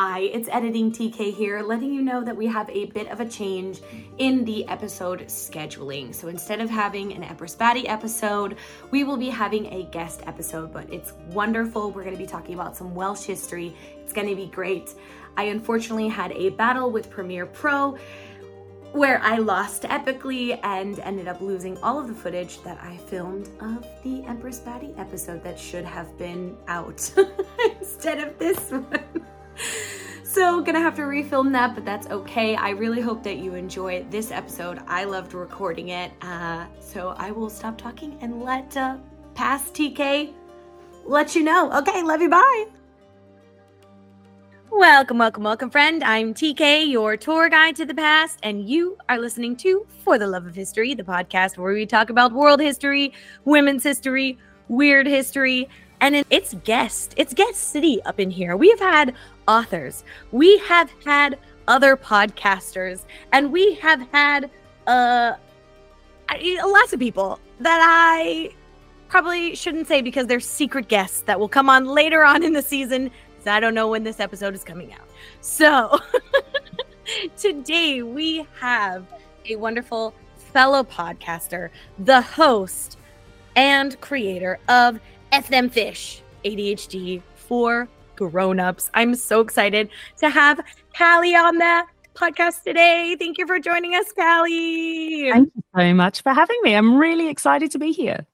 Hi, it's Editing TK here, letting you know that we have a bit of a change in the episode scheduling. So instead of having an Empress Baddie episode, we will be having a guest episode, but it's wonderful. We're going to be talking about some Welsh history. It's going to be great. I unfortunately had a battle with Premiere Pro where I lost epically and ended up losing all of the footage that I filmed of the Empress Baddie episode that should have been out instead of this one. So, gonna have to refilm that, but that's okay. I really hope that you enjoy this episode. I loved recording it. Uh, so, I will stop talking and let uh, past TK let you know. Okay, love you. Bye. Welcome, welcome, welcome, friend. I'm TK, your tour guide to the past, and you are listening to For the Love of History, the podcast where we talk about world history, women's history, weird history, and it's guest, it's guest city up in here. We have had authors, we have had other podcasters, and we have had uh lots of people that I probably shouldn't say because they're secret guests that will come on later on in the season So I don't know when this episode is coming out. So today we have a wonderful fellow podcaster, the host and creator of F Them Fish ADHD for grown-ups. I'm so excited to have Callie on the podcast today. Thank you for joining us, Callie. Thank you so much for having me. I'm really excited to be here.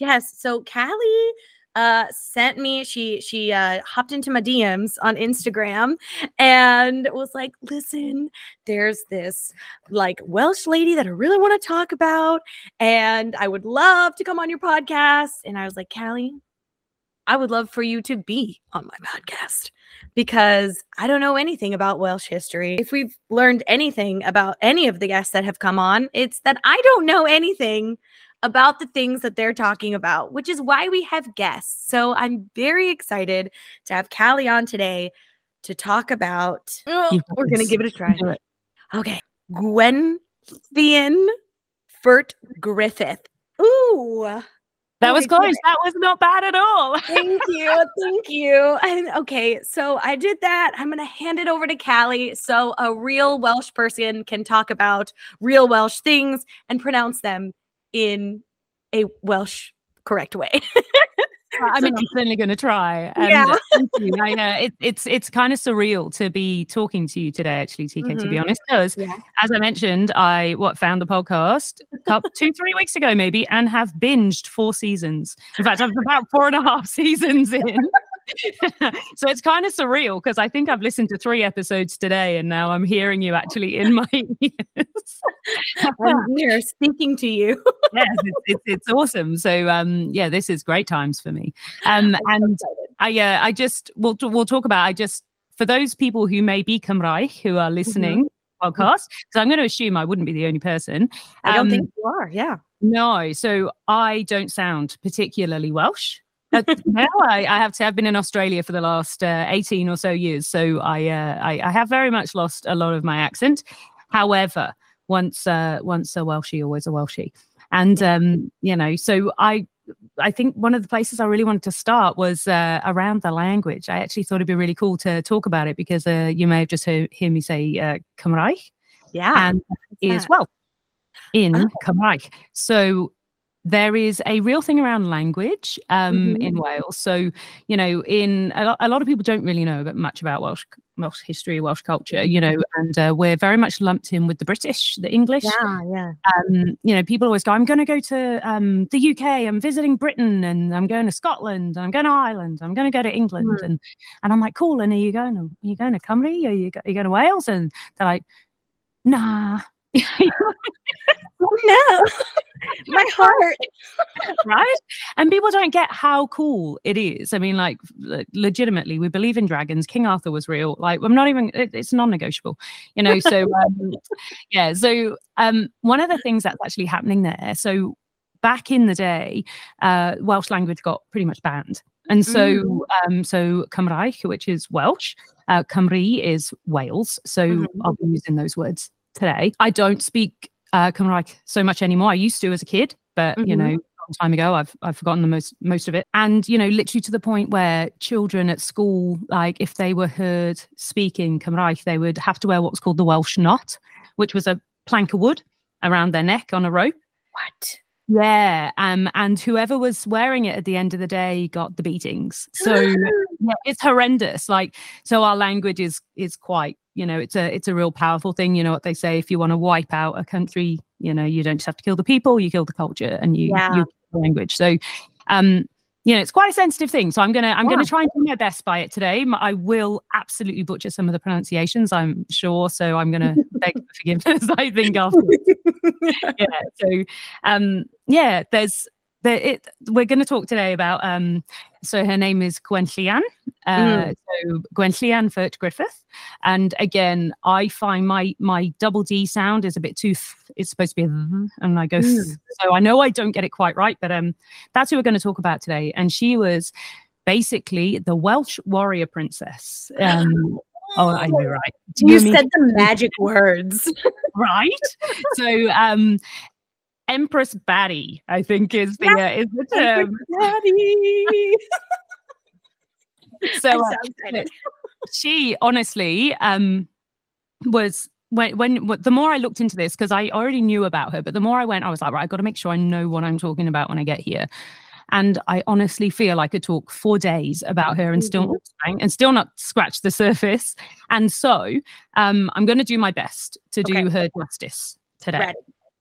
Yes. So Callie uh, sent me she she uh, hopped into my DMs on Instagram and was like, "Listen, there's this like Welsh lady that I really want to talk about, and I would love to come on your podcast." And I was like, "Callie, I would love for you to be on my podcast." Because I don't know anything about Welsh history. If we've learned anything about any of the guests that have come on, it's that I don't know anything about the things that they're talking about, which is why we have guests. So I'm very excited to have Callie on today to talk about. Oh, we're going to give it a try. Okay. Gwenllian Furt Griffith. Ooh. That was close. That was not bad at all. thank you. Thank you. And okay, so I did that. I'm going to hand it over to Callie so a real Welsh person can talk about real Welsh things and pronounce them in a Welsh correct way. I mean, I'm certainly going to try. And yeah. I know it, it's it's kind of surreal to be talking to you today, actually, TK. Mm-hmm. To be mm-hmm. honest, because yeah. as I mentioned, I what found the podcast two three weeks ago maybe, and have binged four seasons. In fact, I'm about four and a half seasons in. so it's kind of surreal because I think I've listened to three episodes today and now I'm hearing you actually in my ears. we're speaking to you. yes, it's, it's, it's, awesome. So um, yeah, this is great times for me. Um, and I uh, I just we'll we'll talk about I just for those people who may be Cymraeg who are listening. Mm-hmm podcast. So I'm going to assume I wouldn't be the only person. I don't um, think you are. Yeah. No. So I don't sound particularly Welsh uh, no, I, I, have to. I've been in Australia for the last uh, 18 or so years, so I, uh, I, I have very much lost a lot of my accent. However, once uh, once a Welshie, always a Welshie, and um, you know, so I I think one of the places I really wanted to start was uh, around the language. I actually thought it'd be really cool to talk about it because uh, you may have just heard, hear me say uh, Cymraeg, yeah, and is well in oh. Cymraeg. So there is a real thing around language um, mm-hmm. in Wales. So, you know, in a lot, a lot, of people don't really know much about Welsh Welsh history, Welsh culture, you know, and uh, we're very much lumped in with the British, the English. Yeah, yeah. Um, you know, people always go, I'm going to go to um, the UK, I'm visiting Britain, and I'm going to Scotland, and I'm going to Ireland, I'm going to go to England, mm. and and I'm like, cool. And are you going? To, are you going to Cymru? Are you, are you going to Wales? And they're like, nah. oh, no, my heart. right? And people don't get how cool it is. I mean, like, legitimately, we believe in dragons. King Arthur was real. Like, I'm not even, it, it's non negotiable, you know? So, um, yeah. So, um, one of the things that's actually happening there. So, back in the day, uh, Welsh language got pretty much banned. And so, mm. um, so Cymraeg, which is Welsh, Uh, Cymru is Wales. So Mhm. I'll be using those words today. I don't speak uh, Cymraeg so much anymore. I used to as a kid, but you Mhm. know, a long time ago, I've I've forgotten the most most of it. And you know, literally to the point where children at school, like if they were heard speaking Cymraeg, they would have to wear what's called the Welsh knot, which was a plank of wood around their neck on a rope. What? Yeah, um, and whoever was wearing it at the end of the day got the beatings. So yeah, it's horrendous. Like, so our language is is quite, you know, it's a it's a real powerful thing. You know what they say: if you want to wipe out a country, you know, you don't just have to kill the people, you kill the culture, and you Yeah. you kill the language. So, um, you know, it's quite a sensitive thing. So I'm gonna I'm Yeah. gonna try and do my best by it today. I will absolutely butcher some of the pronunciations, I'm sure. So I'm gonna beg for forgiveness. I think after yeah so um yeah there's the it we're going to talk today about um so her name is Gwenllian uh so Gwenllian Furt Griffith and again I find my my double D sound is a bit too th- it's supposed to be a th- and I go th- Mm. so I know I don't get it quite right but um that's who we're going to talk about today and she was basically the Welsh warrior princess um oh I know right Do You me? said the magic words. right? so um Empress Batty, I think is the uh, is the term. Daddy. So uh, so she honestly um was when when the more I looked into this because I already knew about her, but the more I went, I was like, right, I got to make sure I know what I'm talking about when I get here. And I honestly feel I could talk for days about her and still not and still not scratch the surface. And so um, I'm going to do my best to do Okay. her justice today. Ready.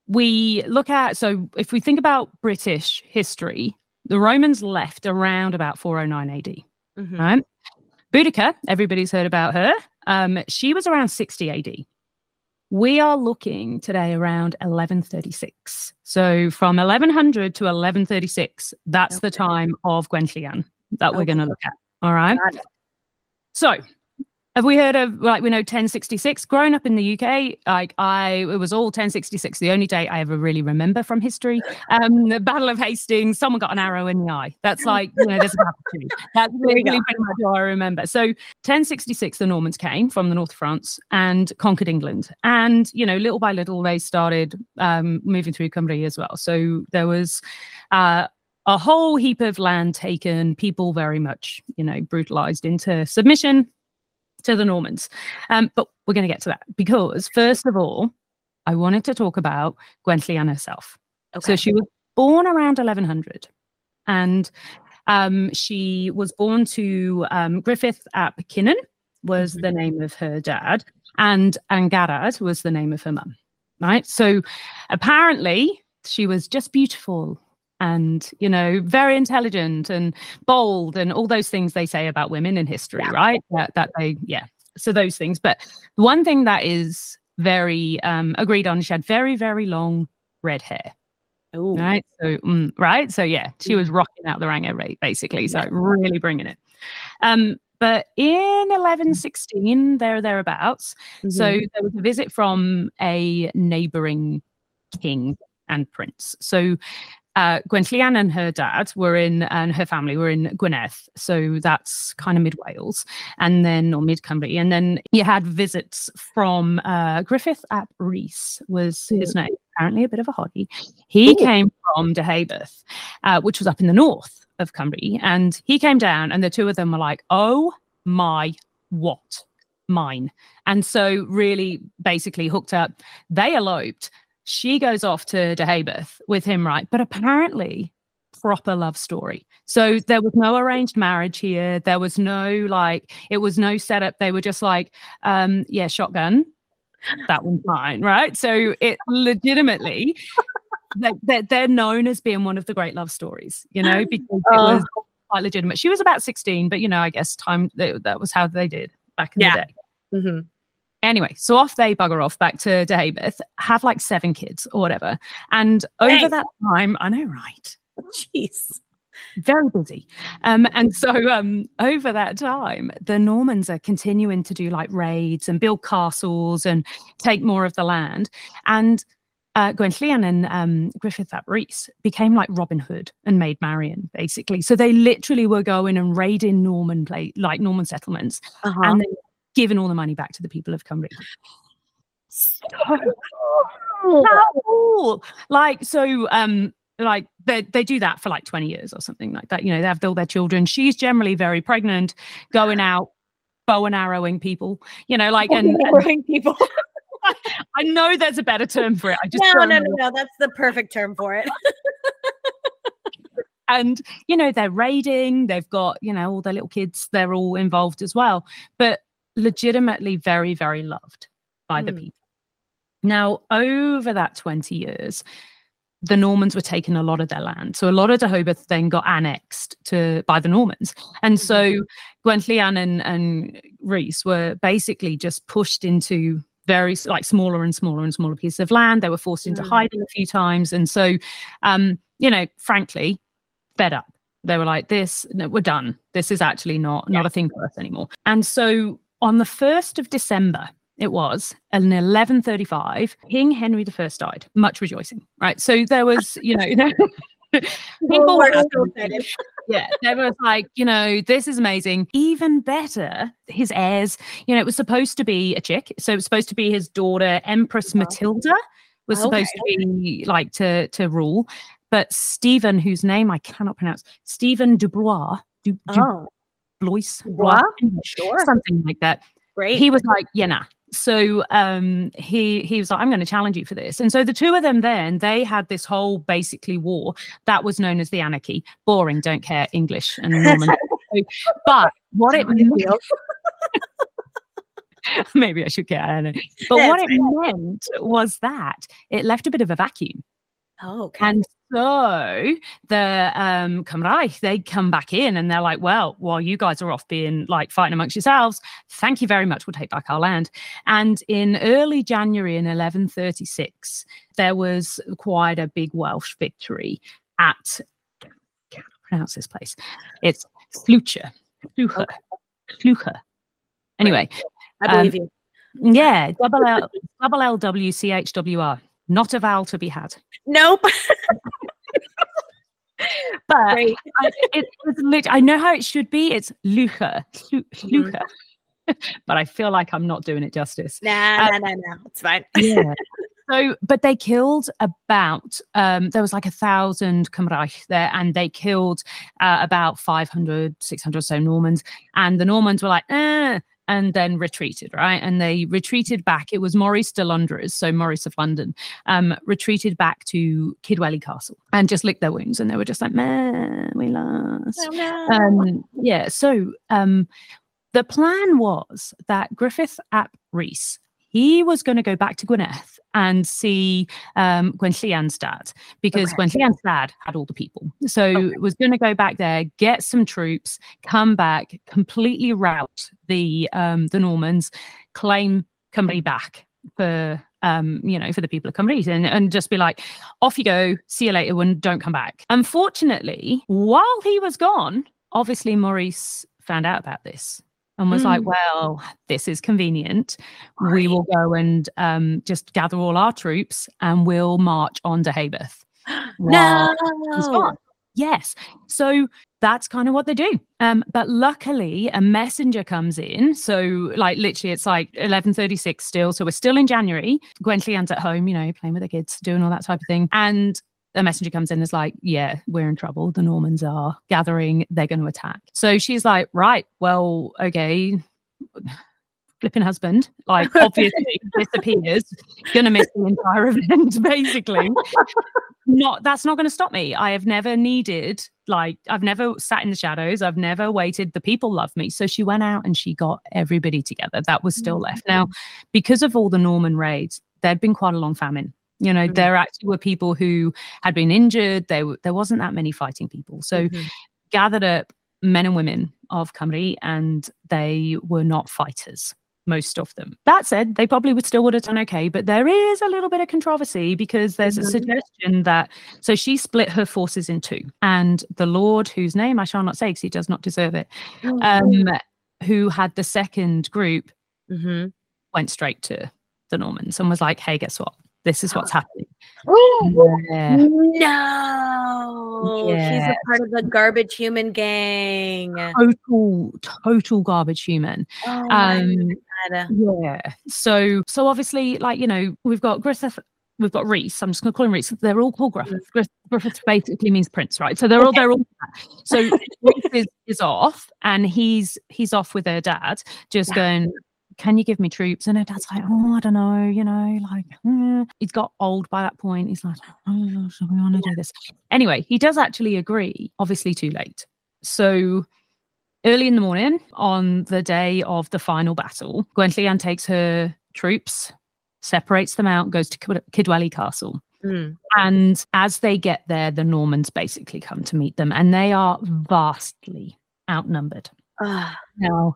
We look at so if we think about British history, the Romans left around about 409 AD. Mhm. Right? Boudica, everybody's heard about her. Um, she was around 60 AD. We are looking today around 1136. So from 1100 to 1136, that's the time of Gwenllian that we're going to look at. All right. So, have we heard of like we know 1066? Growing up in the UK, like I, it was all 1066. The only date I ever really remember from history. Um, the Battle of Hastings. Someone got an arrow in the eye. That's like you know, there's a battle too. That's literally pretty much all I remember. So 1066, the Normans came from the north of France and conquered England, and you know, little by little, they started um, moving through Cymru as well. So there was. Uh, a whole heap of land taken, people very much, you know, brutalized into submission to the Normans. Um, but we're going to get to that because, first of all, I wanted to talk about Gwenllian herself. Okay. So she was born around 1100 and um, she was born to um, Griffith ap Cynan was Mhm. the name of her dad and Angharad was the name of her mum. Right. So apparently she was just beautiful and you know very intelligent and bold and all those things they say about women in history Yeah. right? That, that they yeah so those things. But one thing that is very um agreed on she had very very long red hair Ooh. right? So mm, right? So yeah she was rocking out the ranger rate basically. So really bringing it. Um but in 1116 there thereabouts so Mhm. there was a visit from a neighboring king and prince. So uh, Gwenllian and her dad were in, and her family were in Gwynedd. So that's kind of mid Wales, and then or mid Cymru. And then you had visits from uh, Griffith ap Rhys was his name. Apparently a bit of a hottie. He Ooh. came from Deheubarth, uh, which was up in the north of Cymru, and he came down, and the two of them were like, "Oh my, what?" Mine. And so, really, basically hooked up. They eloped. She goes off to Deheubarth with him, right? But apparently, proper love story. So there was no arranged marriage here. There was no like, it was no setup. They were just like, um, yeah, shotgun. That one's mine, right? So it legitimately, they, they're, they're known as being one of the great love stories, you know, because it Oh. was quite legitimate. She was about 16, but you know, I guess time that, that was how they did back in Yeah. the day. Mhm. Anyway, so off they bugger off back to Deheubarth, have like seven kids or whatever. And over Dang. that time, I know, right? Jeez. Very busy. Um, and so um, over that time, the Normans are continuing to do like raids and build castles and take more of the land. And uh, Gwenllian and um, Griffith ap Rhys became like Robin Hood and Maid Marian, basically. So they literally were going and raiding Norman play like Norman settlements Uh-huh. and then given all the money back to the people of Cymru. How cool. Like, so, um, like they, they do that for like 20 years or something like that. You know, they have all their children. She's generally very pregnant, going out, bow and arrowing people, you know, like, and, and people. I know there's a better term for it. I just no, no, no, no. That's the perfect term for it. and you know they're raiding they've got you know all their little kids they're all involved as well but legitimately very very loved by the Mm. people now over that 20 years the normans were taking a lot of their land so a lot of Deheubarth then got annexed to by the normans and so Gwenllian and and Rhys were basically just pushed into very like smaller and smaller and smaller pieces of land they were forced into Mm. hiding a few times and so um you know frankly fed up. They were like, "This, no, we're done. This is actually not not a thing for us anymore." And so, on the first of December, it was in 1135, King Henry I died. Much rejoicing, right? So there was, you know, people We're were so excited. yeah, there was like, you know, this is amazing. Even better, his heirs. You know, it was supposed to be a chick, so it was supposed to be his daughter, Empress Wow. Matilda, was supposed to be like to to rule. But Stephen, whose name I cannot pronounce, Stephen Dubois, Du, Du, Oh, Blois? Blois, sure. something like that. Great. He was like, yeah, nah. So um, he he was like, I'm going to challenge you for this. And so the two of them then they had this whole basically war that was known as the anarchy. Boring, don't care English and Norman. But what it meant, maybe I should get I don't know. But what it meant was that it left a bit of a vacuum. oh, okay. And so the um Cymraeg, they come back in and they're like, well, while you guys are off being like fighting amongst yourselves, thank you very much. We'll take back our land. And in early January in 1136, there was quite a big Welsh victory at, can't pronounce this place. It's Llwchwr. Llwchwr. Llwchwr. Anyway, I believe you. yeah, double L, double L W C H W R. Not a vowel to be had. Nope. But Great. I, it, it's lit- I know how it should be. It's Lucha, Lu- Mhm. Lucha. but I feel like I'm not doing it justice. Nah, Uh, nah, nah, nah. It's fine. Yeah. so, but they killed about, um, there was like a thousand Cymraeg there, and they killed uh, about 500, 600 or so Normans. And the Normans were like, eh, and then retreated, right? And they retreated back. It was Maurice de Londres, so Maurice of London, um, retreated back to Kidwelly Castle and just licked their wounds. And they were just like, man, we lost. Oh, no. Um, yeah. So um, the plan was that Griffith ap Rhys, he was going to go back to Gwynedd and see um, Gwenllian's dad because Okay. Gwenllian's dad had all the people. So Okay. was going to go back there, get some troops, come back, completely rout the um, the Normans, claim Cymru back for um, you know, for the people of Cymru and, and just be like, off you go, see you later, and don't come back. Unfortunately, while he was gone, obviously Maurice found out about this and was like, Mm. well, this is convenient. We will go and um, just gather all our troops and we'll march on to Haybeth. no. Yes. So that's kind of what they do. Um, but luckily, a messenger comes in. So, like, literally, it's like 11:36 still. So we're still in January. Gwenllian's at home, you know, playing with the kids, doing all that type of thing. And a messenger comes in and is like, "Yeah, we're in trouble. The Normans are gathering. They're going to attack." So she's like, "Right, well, okay." Flipping husband, like obviously disappears, gonna miss the entire event, basically. Not that's not going to stop me. I have never needed like i've never sat in the shadows. I've never waited. The people love me. So she went out and she got everybody together. That was still mm. left. Now because of all the norman raids there'd been quite a long famine you know Mhm. there actually were people who had been injured there there wasn't that many fighting people so Mhm. gathered up men and women of Cymru and they were not fighters most of them. That said, they probably would still would have done okay, but there is a little bit of controversy because there's a Mhm. suggestion that so she split her forces in two, and the Lord, whose name I shall not say because he does not deserve it, um, who had the second group Mhm. went straight to the Normans and was like, "Hey, guess what? This is what's happening. Yeah. No, she's a part of the garbage human gang. Total, total garbage human. Oh Um, Yeah. So so obviously, like, you know, we've got Griffith, we've got Rhys. I'm just gonna call him Rhys. They're all called Griffith. Griff- Griffith basically means prince, right? So they're all they're all so Rhys is, is off and he's he's off with her dad, just Yeah. going, Can you give me troops? And her dad's like, Oh, I don't know, you know, like "Hmm." he's got old by that point. He's like, Oh, so we want to do this. Anyway, he does actually agree, obviously too late. So Early in the morning, on the day of the final battle, Gwenllian takes her troops, separates them out, goes to Kid- Kidwelly Castle. Mm. And as they get there, the Normans basically come to meet them, and they are vastly outnumbered. Ah, Now,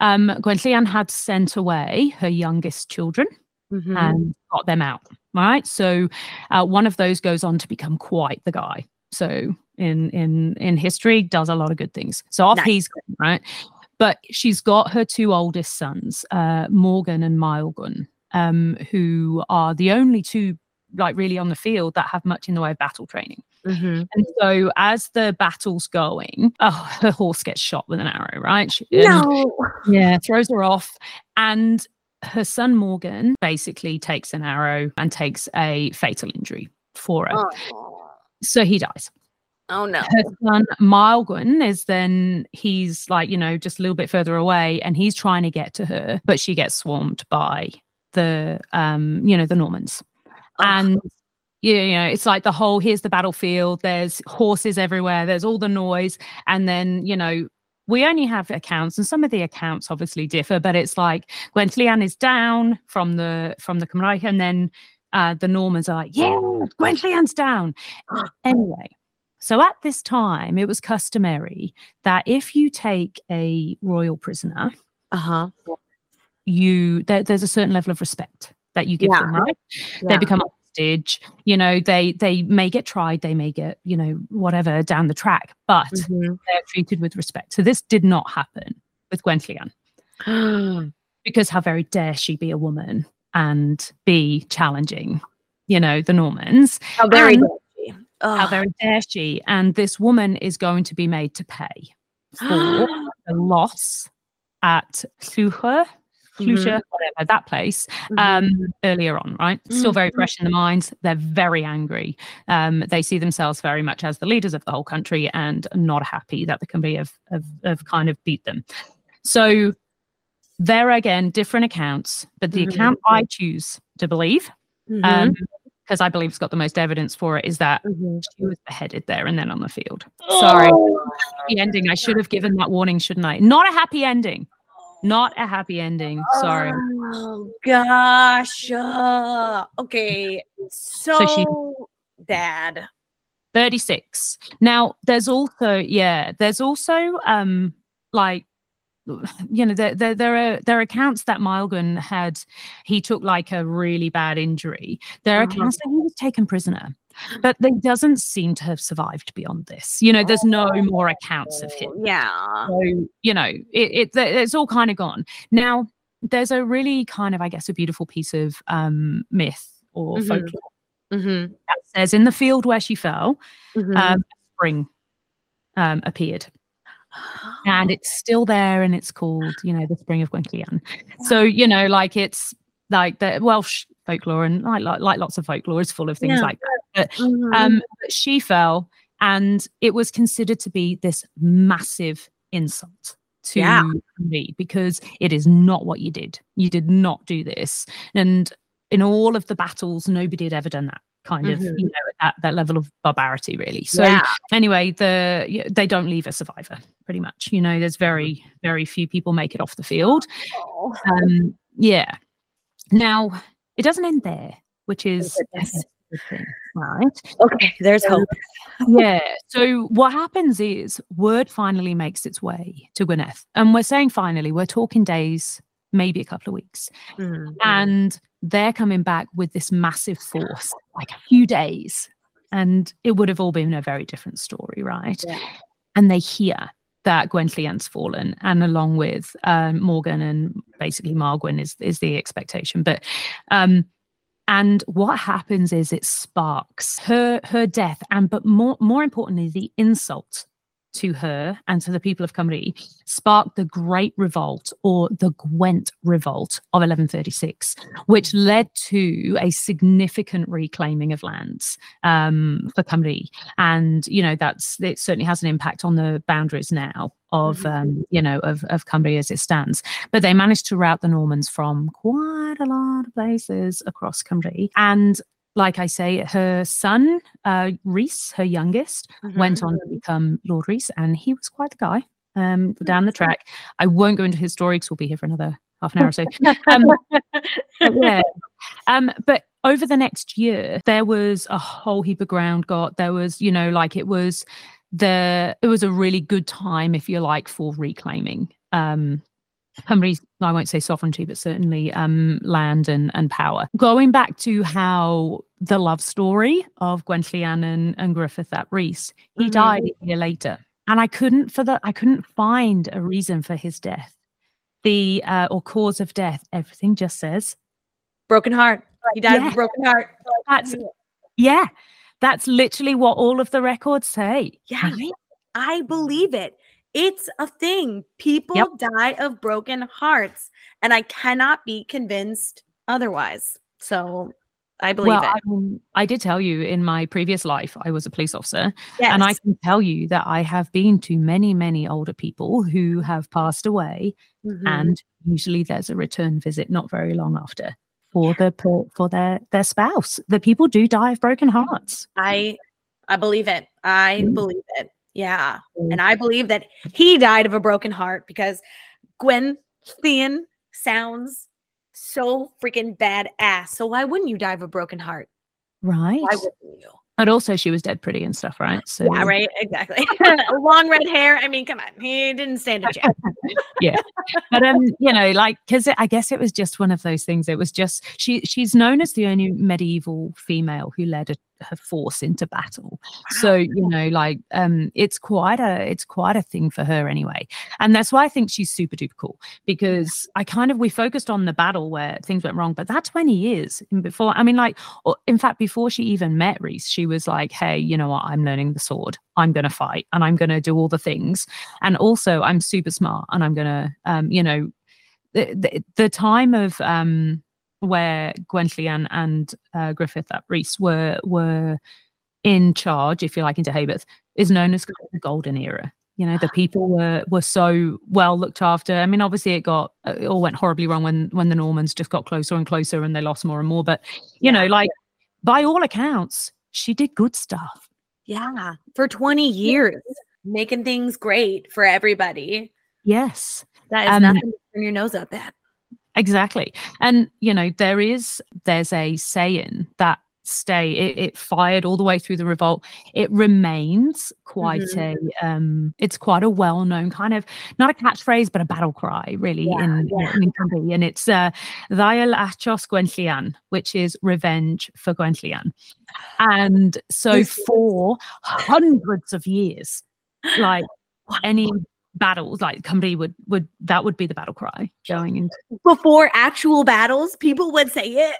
um, Gwenllian had sent away her youngest children mhm. and got them out. Right. So uh, one of those goes on to become quite the guy. So in in in history, does a lot of good things. So off Nice. he's going, right. But she's got her two oldest sons, uh, Morgan and Maelgwn, um, who are the only two like really on the field that have much in the way of battle training. Mhm. And so as the battle's going, oh, her horse gets shot with an arrow, right? She- No. yeah, throws her off. And her son Morgan basically takes an arrow and takes a fatal injury for her. Oh. So he dies. oh no. Her son Maelgwn is then he's like, you know, just a little bit further away and he's trying to get to her, but she gets swarmed by the um, you know, the Normans. Ugh. And you know, it's like the whole here's the battlefield, there's horses everywhere, there's all the noise, and then, you know, we only have accounts, and some of the accounts obviously differ, but it's like Gwenllian is down from the from the Cymraeg, and then uh, the Normans are like, yeah, Gwenllian's down. anyway, so at this time, it was customary that if you take a royal prisoner, Uh-huh. you there, there's a certain level of respect that you give Yeah. them, right? They become hostage. You know, they they may get tried, they may get you know whatever down the track, but Mhm. they're treated with respect. So this did not happen with Gwenllian because how very dare she be a woman and be challenging, you know, the Normans? How very And-. How very dare she? And this woman is going to be made to pay for the loss at Llwchwr, Llwchwr, whatever that place, Mhm. um, earlier on, right? Still very Mhm. fresh in the minds. They're very angry. Um, they see themselves very much as the leaders of the whole country and not happy that the Cymry have, have, have kind of beat them. So there are again different accounts, but the Mhm. account I choose to believe, Mhm. um, because I believe it's got the most evidence for it, is that Mhm. she was beheaded there and then on the field. Sorry, Oh. happy ending. I should have given that warning, shouldn't I? Not a happy ending. Not a happy ending. Sorry. Oh gosh. uh, okay. So, So she- bad. 36 now there's also yeah there's also um like you know there, there there are there are accounts that Maelgwn had he took like a really bad injury there are Uh-huh. accounts that he was taken prisoner but they doesn't seem to have survived beyond this you know there's no more accounts of him Yeah. so you know it, it it's all kind of gone now there's a really kind of i guess a beautiful piece of um myth or Mhm. folklore Mm-hmm. that says in the field where she fell Mm-hmm. um, spring um, appeared and it's still there and it's called you know the spring of Gwenllian so you know like it's like the Welsh folklore and like like, like lots of folklore is full of things Yeah. like that But um but she fell and it was considered to be this massive insult to Yeah. me because it is not what you did. You did not do this. And in all of the battles nobody had ever done that kind of Mhm. you know at that level of barbarity really. So yeah. anyway the they don't leave a survivor pretty much. You know there's very very few people make it off the field. Oh, um yeah. Now it doesn't end there which is goodness. guess, a good thing, right Okay. There's hope. yeah so what happens is word finally makes its way to Gwynedd and we're saying finally we're talking days maybe a couple of weeks Mhm. and they're coming back with this massive force like a few days and it would have all been a very different story right Yeah. and they hear that Gwenllian's fallen and along with um, Morgan and basically Maelgwn is is the expectation but um and what happens is it sparks her her death and but more more importantly the insult to her and to the people of Cymru sparked the Great Revolt or the Gwent Revolt of 1136, which led to a significant reclaiming of lands um, for Cymru. And, you know, that's it certainly has an impact on the boundaries now of, Mhm. um, you know, of, of Cymru as it stands. But they managed to rout the Normans from quite a lot of places across Cymru. And like I say, her son, uh, Rhys, her youngest, went Mhm. on to become Lord Rhys, and he was quite the guy um, down the track. I won't go into his story because we'll be here for another half an hour or so. Um, but yeah. Um, but over the next year, there was a whole heap of ground got. There was, you know, like it was the it was a really good time, if you like, for reclaiming um Cymru's, I won't say sovereignty, but certainly um, land and, and power. Going back to how the love story of Gwenllian and, and Griffith ap Rhys, he Mhm. died a year later. And I couldn't for the I couldn't find a reason for his death. The uh, or cause of death. Everything just says Broken heart. He died Yeah. a broken heart. that's yeah. That's literally what all of the records say. Yeah, right? I believe it. It's a thing. People Yep. die of broken hearts, and I cannot be convinced otherwise. So I believe well, it. I, mean, I did tell you in my previous life I was a police officer, yes. And I can tell you that I have been to many, many older people who have passed away, Mhm. and usually there's a return visit not very long after for the per- for their their spouse. The people do die of broken hearts. I I believe it. I Mm. believe it. Yeah. Mm. And I believe that he died of a broken heart because Gwen Thean sounds so freaking badass. So why wouldn't you die of a broken heart? Right. Why wouldn't you? But also she was dead pretty and stuff, right? So Yeah, right. Exactly. Long red hair. I mean, come on. He didn't stand a chance. Yeah, but um, you know, like because I guess it was just one of those things. It was just she she's known as the only medieval female who led a, her force into battle. So you know, like um, it's quite a it's quite a thing for her anyway, and that's why I think she's super duper cool because I kind of we focused on the battle where things went wrong, but that twenty years before. I mean, like or in fact, before she even met Rhys, she was like, "Hey, you know what? I'm learning the sword. I'm to fight, and I'm to do all the things." and also i'm super smart and i'm gonna um you know the, the, the time of um where Gwenllian and uh, Griffith ap Rhys were were in charge, if you like, into Haybeth, is known as the golden era. You know, the people were were so well looked after. I mean, obviously, it got it all went horribly wrong when when the Normans just got closer and closer, and they lost more and more. But you know, like by all accounts, she did good stuff. Yeah. For 20 years, making things great for everybody. Yes. That is Um, nothing to turn your nose up at. Exactly. And you know, there is there's a saying that stay it, it fired all the way through the revolt. It remains quite a um it's quite a well-known kind of not a catchphrase, but a battle cry, really, Yeah, in, yeah. in. And it's uh Ddail Achos Gwenllian, which is revenge for Gwenllian. And so for hundreds of years, like any battles, like Cymru would would that would be the battle cry going into Before actual battles, people would say it.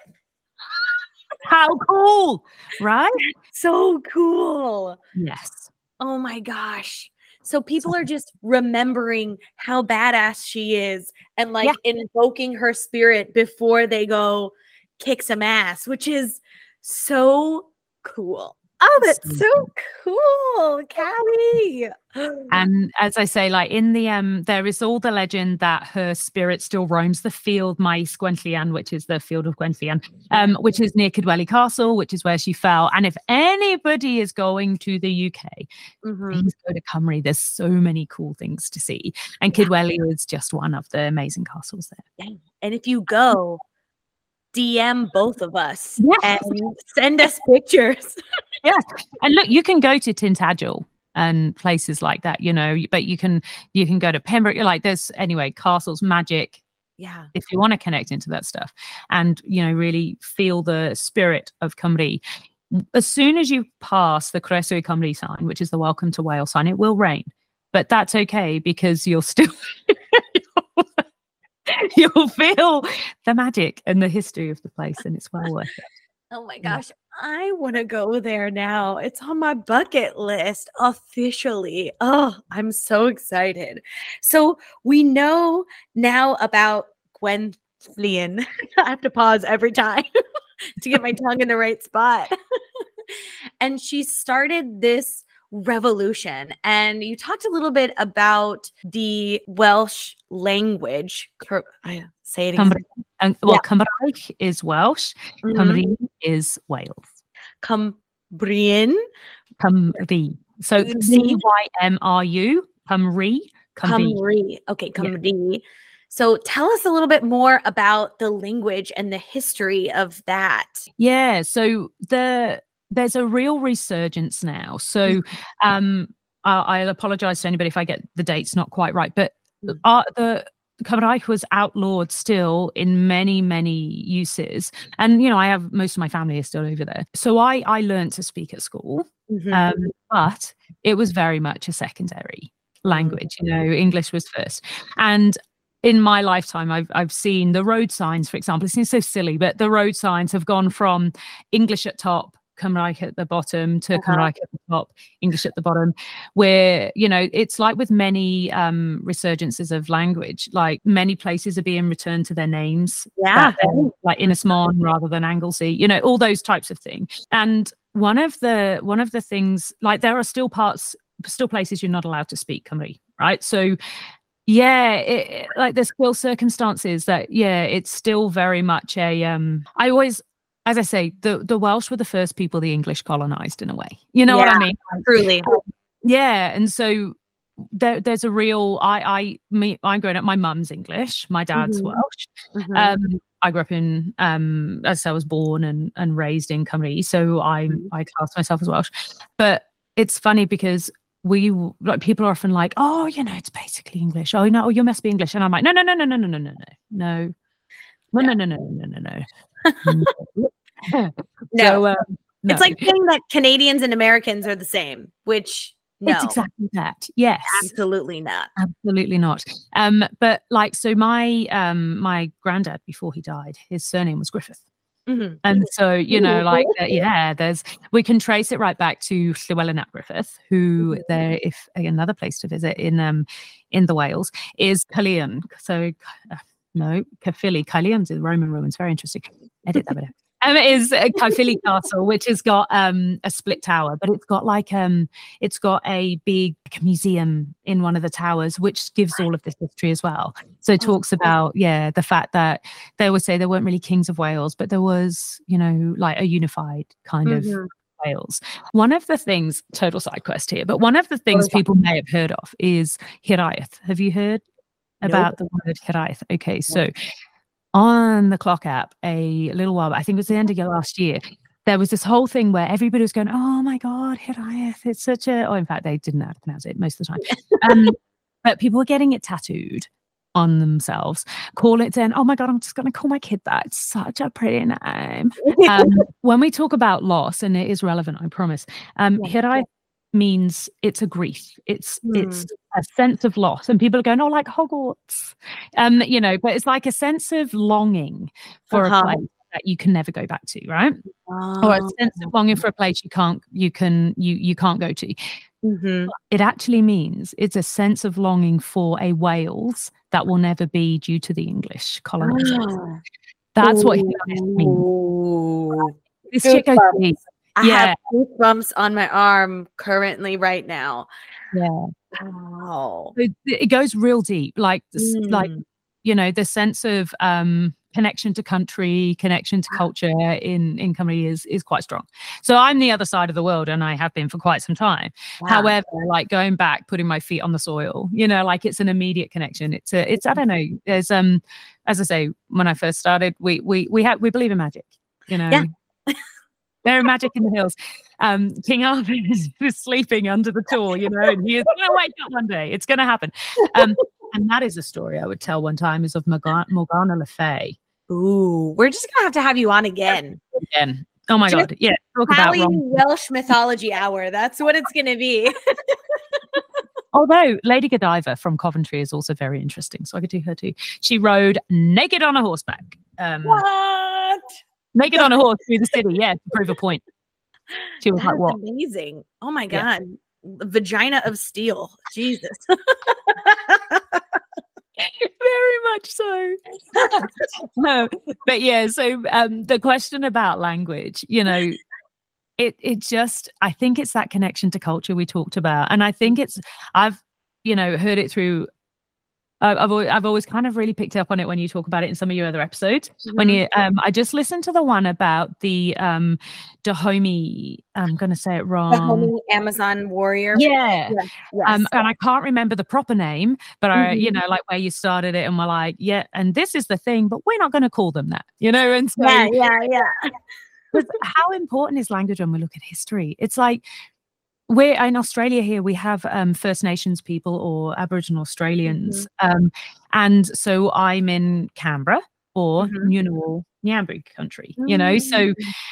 How cool, right? So cool. Yes. Oh my gosh. So people are just remembering how badass she is and like invoking her spirit before they go kick some ass, which is so cool. Oh, that's so cool, Callie. And as I say, like in the um, there is all the legend that her spirit still roams the field Maes Gwenllian, which is the field of Gwenllian, um, which is near Kidwelly Castle, which is where she fell. And if anybody is going to the UK, Mhm. please go to Cymru. There's so many cool things to see, and Kidwelly is just one of the amazing castles there. And if you go, DM both of us Yes. and send us pictures. Yeah. And look, you can go to Tintagel and places like that, you know, but you can you can go to Pembroke. You're like there's anyway castles, magic. Yeah. If you want to connect into that stuff, and you know, really feel the spirit of Cymru. As soon as you pass the Croeso Cymru sign, which is the Welcome to Wales sign, it will rain, but that's okay because you'll still you'll feel the magic and the history of the place, and it's well worth it. Oh my gosh, I want to go there now. It's on my bucket list officially. Oh, I'm so excited. So we know now about Gwen Flynn. I have to pause every time to get my tongue in the right spot. and she started this revolution. And you talked a little bit about the Welsh language. I say it again. Cymru, and well, Cymraeg is Welsh, Mhm. Cymru is Wales. Cumbrian. Cymru. So. C Y M R U, Cymru, Cymru. Cymru. Okay, Yeah. Cymru. So tell us a little bit more about the language and the history of that. Yeah, so the there's a real resurgence now. So Mm-hmm. um I, I'll apologize to anybody if I get the dates not quite right, but Mm. uh, the Cymraeg was outlawed still in many many uses, and you know I have most of my family is still over there. So I I learned to speak at school, Mhm. um, but it was very much a secondary language. You know, English was first, and in my lifetime, I've I've seen the road signs, for example. It seems so silly, but the road signs have gone from English at top, Cymraeg at the bottom, to Uh-huh. Cymraeg at the top, English at the bottom. Where you know, it's like with many um, resurgences of language, like many places are being returned to their names yeah. like Ynys Môn rather than Anglesey, you know, all those types of things. And one of the one of the things, like there are still parts, still places you're not allowed to speak Cymru, right? So yeah, it- like there's still circumstances that yeah, it's still very much a um I always as I say, the the Welsh were the first people the English colonized in a way. You know what I mean? Truly. yeah and so there, there's a real i i me i'm growing up my mum's english my dad's Mhm. welsh Mhm. um i grew up in um as i was born and and raised in cymru so i Mhm. i class myself as welsh but it's funny because we like people are often like oh you know it's basically english oh no you must be english and i'm like no no no no no no no no no no no no no no no no no no no. so, um, It's like saying that Canadians and Americans are the same, which no, it's exactly that yes absolutely not. Absolutely not. Um, but like, so my um my granddad before he died, his surname was Griffith, Mhm. and so you know, like, uh, yeah, there's we can trace it right back to Llewellyn ap Griffith, who Mhm. there, if another place to visit in um in the Wales is Caerleon. So uh, no, Caerphilly, Caerleon's in Roman ruins. Very interesting. Edit that bit. Um, it is uh, Caerphilly Castle, which has got um a split tower, but it's got like um it's got a big museum in one of the towers, which gives all of this history as well. So it Oh, talks about yeah the fact that they would say there weren't really kings of Wales, but there was you know like a unified kind of Mhm. Wales. One of the things, total side quest here, but one of the things people may have heard of is Hiraeth. Have you heard Nope. about the word Hiraeth? Okay, so on the clock app a little while, I think it was the end of last year, there was this whole thing where everybody was going, "Oh my god, Hiraeth! It's such a." Oh, in fact, they didn't know how to pronounce it most of the time. Um, but people were getting it tattooed on themselves, call it saying, "Oh my god, I'm just going to call my kid that. It's such a pretty name." um, when we talk about loss, and it is relevant, I promise. Um, Yeah. Hiraeth means it's a grief. It's Hmm. it's a sense of loss, and people are going, "Oh, like Hogwarts," um, you know. But it's like a sense of longing for Uh-huh. a place that you can never go back to, right? Or a sense Oh. of longing for a place you can't you can you you can't go to. Mhm. It actually means it's a sense of longing for a Wales that will never be due to the English colonization. Ah. That's what Hiraeth means. Ooh. This chick goes. I Yeah. have goosebumps on my arm currently right now. Yeah. Wow. it, it goes real deep like s- like Mm. you know the sense of um connection to country connection to culture in in Cymru is is quite strong so i'm the other side of the world and i have been for quite some time Wow. however like going back putting my feet on the soil you know like it's an immediate connection it's a it's i don't know there's um as i say when i first started we we we have we believe in magic you know Yeah. there are magic in the hills um king arthur is, is sleeping under the tour you know and he is gonna wake up one day it's gonna happen um and that is a story i would tell one time is of morgana, morgana le fay Ooh, we're just gonna have to have you on again. again oh my Just god yeah talk about Welsh mythology hour. That's what it's gonna be. Although Lady Godiva from Coventry is also very interesting, so I could do her too. She rode naked on a horseback. Um, What? Naked on a horse through the city, yeah, to prove a point. She was That like, "What?" amazing. Oh my god. The Vagina of steel. Jesus. Very much so. no, but yeah. So um, the question about language, you know, it it just I think it's that connection to culture we talked about, and I think it's I've you know heard it through. I've always, I've always kind of really picked up on it when you talk about it in some of your other episodes. When Mhm. you, um, I just listened to the one about the um, Dahomey. I'm going to say it wrong. homie Amazon warrior. Yeah, Yes. um, and I can't remember the proper name, but I, you Mhm. know, like where you started it, and we're like, yeah, and this is the thing, but we're not going to call them that, you know. And so, yeah, yeah, yeah. how important is language when we look at history? It's like we're in Australia here. We have um, First Nations people or Aboriginal Australians, um, and so I'm in Canberra or Mhm. Ngunnawal, Ngambri country, you know. So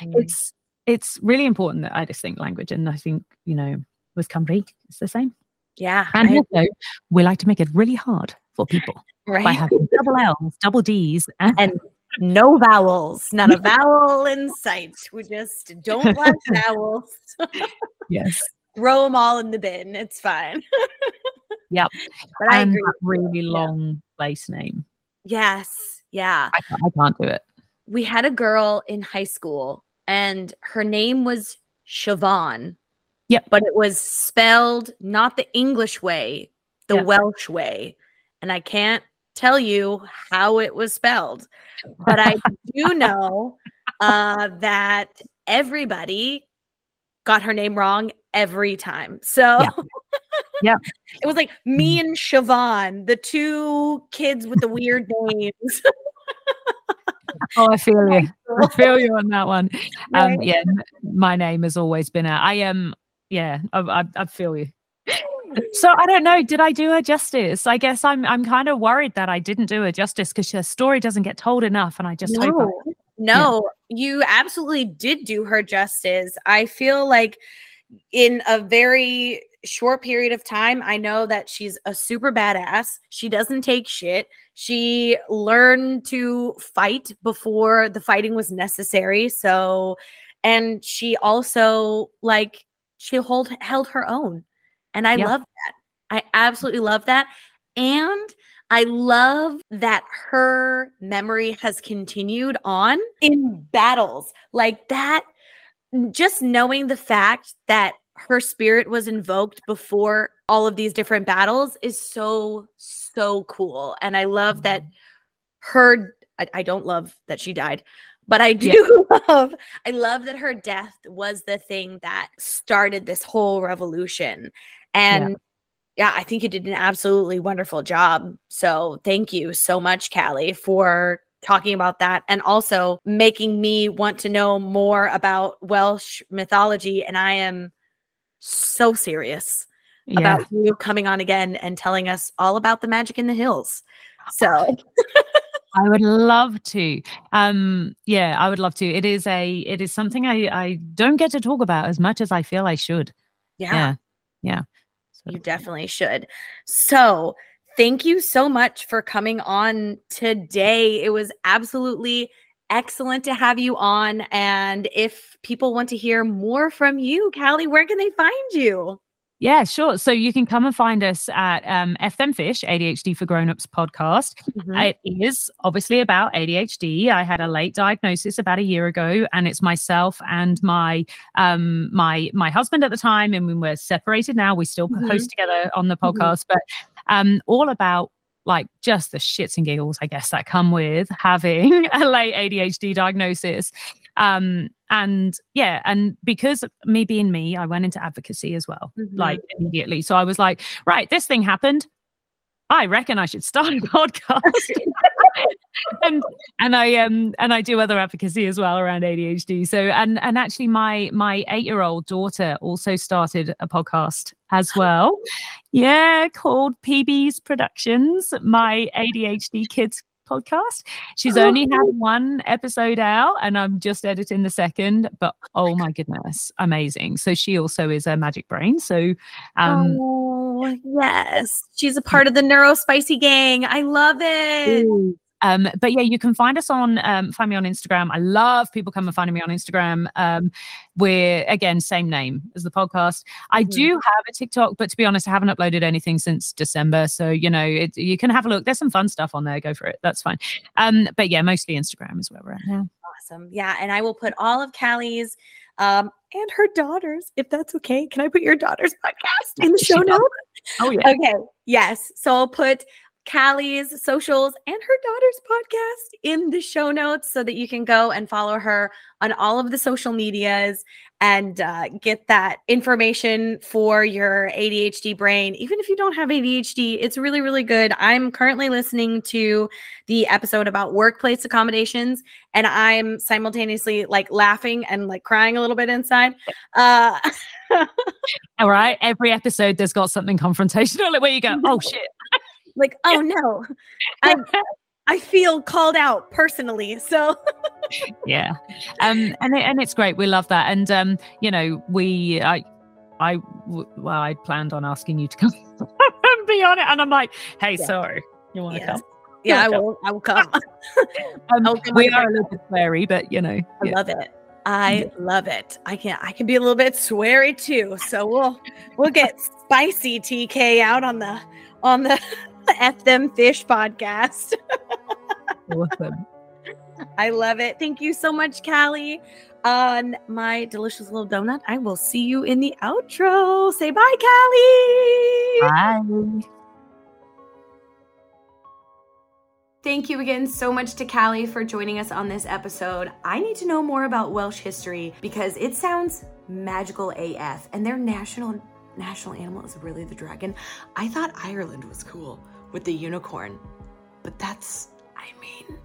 Mm. it's it's really important that I just think language, and I think you know with Cymru it's the same. yeah, And I- also, we like to make it really hard for people by having double L's, double D's, and, and no vowels, not a vowel in sight. We just don't like vowels. yes, Throw them all in the bin. It's fine. Yep. But I and agree. that really Yeah. long place name. Yes. Yeah. I can't, I can't do it. We had a girl in high school and her name was Siobhan. Yep. But it was spelled not the English way, the Yeah. Welsh way. And I can't tell you how it was spelled. But I do know uh, that everybody got her name wrong every time. So Yeah. Yeah. it was like me and Siobhan, the two kids with the weird names. Oh, I feel you. I feel you on that one. Um, Right? yeah, my name has always been out. I am. Um, yeah, I, I, I feel you. So I don't know. Did I do her justice? I guess I'm. I'm kind of worried that I didn't do her justice because her story doesn't get told enough, and I just hope. I- no, no, you absolutely did do her justice. I feel like in a very short period of time, I know that she's a super badass. She doesn't take shit. She learned to fight before the fighting was necessary. So, and she also like she hold held her own. And I Yeah. love that. I absolutely love that. And I love that her memory has continued on in battles like that. Just knowing the fact that her spirit was invoked before all of these different battles is so, so cool. And I love that mm-hmm. her, I, I don't love that she died, but I do love, I love that her death was the thing that started this whole revolution. And yeah, I think you did an absolutely wonderful job. So thank you so much, Callie, for talking about that and also making me want to know more about Welsh mythology. And I am so serious Yeah. about you coming on again and telling us all about the magic in the hills. So I would love to. Um, yeah, I would love to. It is a. It is something I. I don't get to talk about as much as I feel I should. yeah, Yeah. Yeah. So- you definitely should. So thank you so much for coming on today. It was absolutely excellent to have you on. And if people want to hear more from you, Callie, where can they find you? Yeah, sure. So you can come and find us at um, FM Fish, ADHD for Grown-ups podcast. It is obviously about ADHD. I had a late diagnosis about a year ago, and it's myself and my um my my husband at the time, and when we're separated now, we still Mhm. host together on the Mhm. podcast, but um all about like just the shits and giggles, I guess, that come with having a late ADHD diagnosis. Um and yeah, and because me being me, I went into advocacy as well, Mhm. like immediately. So I was like, right, this thing happened. I reckon I should start a podcast. and and I um and I do other advocacy as well around ADHD. So and and actually my my 8-year-old daughter also started a podcast as well. Yeah, called PB's Productions, my ADHD kids podcast. She's Oh, only had one episode out and I'm just editing the second, but oh my goodness, amazing. So she also is a magic brain. So um oh, Oh, yes. She's a part of the Neuro Spicy gang. I love it. Um, but yeah, you can find us on um, find me on Instagram. I love people coming and finding me on Instagram. Um, we're again same name as the podcast. I Mhm. do have a TikTok, but to be honest, I haven't uploaded anything since December. So you know, it, you can have a look. There's some fun stuff on there. Go for it. That's fine. Um, but yeah, mostly Instagram is where we're at now. Awesome. Yeah. And I will put all of Callie's um, and her daughters, if that's okay. Can I put your daughter's podcast in the show notes? Oh yeah. Okay. Yes. So I'll put Callie's socials and her daughter's podcast in the show notes so that you can go and follow her on all of the social medias and uh, get that information for your ADHD brain. Even if you don't have ADHD, it's really, really good. I'm currently listening to the episode about workplace accommodations and I'm simultaneously like laughing and like crying a little bit inside. Uh, All right. Every episode, there's got something confrontational where you go, oh shit. Like, oh no, I, I feel called out personally. So yeah um and it, and it's great we love that and um you know we I I well i planned on asking you to come and be on it and i'm like hey Yeah. sorry you want to Yes. come yeah, I will. I will come. um, I'll come we are a little bit sweary but you know I yeah. love it. I love it. I can I can be a little bit sweary too. So we'll we'll get spicy TK out on the on the F them fish podcast. awesome I love it. Thank you so much, Callie. On my delicious little donut. I will see you in the outro. Say bye, Callie. bye Thank you again so much to Callie for joining us on this episode. I need to know more about Welsh history because it sounds magical AF and their national national animal is really the dragon. I thought Ireland was cool with the unicorn. But that's I mean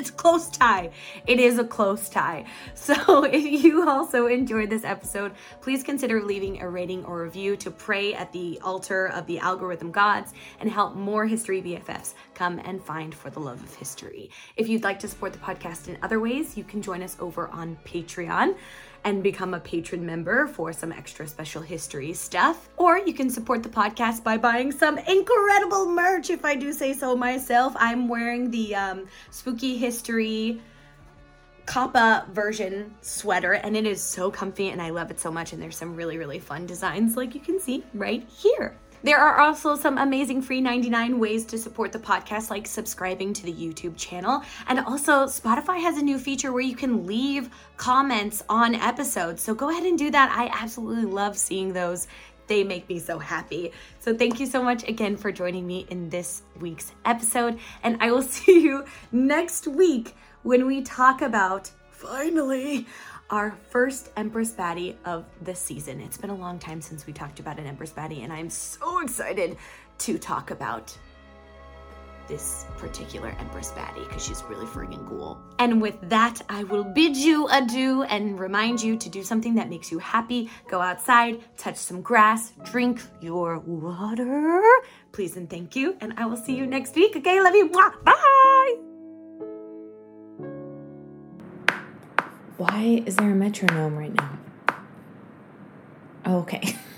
it's close tie. It is a close tie. So if you also enjoyed this episode, please consider leaving a rating or review to pray at the altar of the algorithm gods and help more history BFFs come and find for the love of history. If you'd like to support the podcast in other ways, you can join us over on Patreon and become a patron member for some extra special history stuff. Or you can support the podcast by buying some incredible merch, if I do say so myself. I'm wearing the um, Spooky History Kappa version sweater, and it is so comfy and I love it so much. And there's some really, really fun designs, like you can see right here. There are also some amazing free 99 ways to support the podcast, like subscribing to the YouTube channel. And also, Spotify has a new feature where you can leave comments on episodes. So go ahead and do that. I absolutely love seeing those. They make me so happy. So thank you so much again for joining me in this week's episode. And I will see you next week when we talk about finally our first Empress Baddie of the season. It's been a long time since we talked about an Empress Baddie, and I'm so excited to talk about this particular Empress Baddie because she's really friggin' cool. And with that, I will bid you adieu and remind you to do something that makes you happy. Go outside, touch some grass, drink your water. Please and thank you. And I will see you next week. Okay, love you. Bye. Why is there a metronome right now? Oh, okay.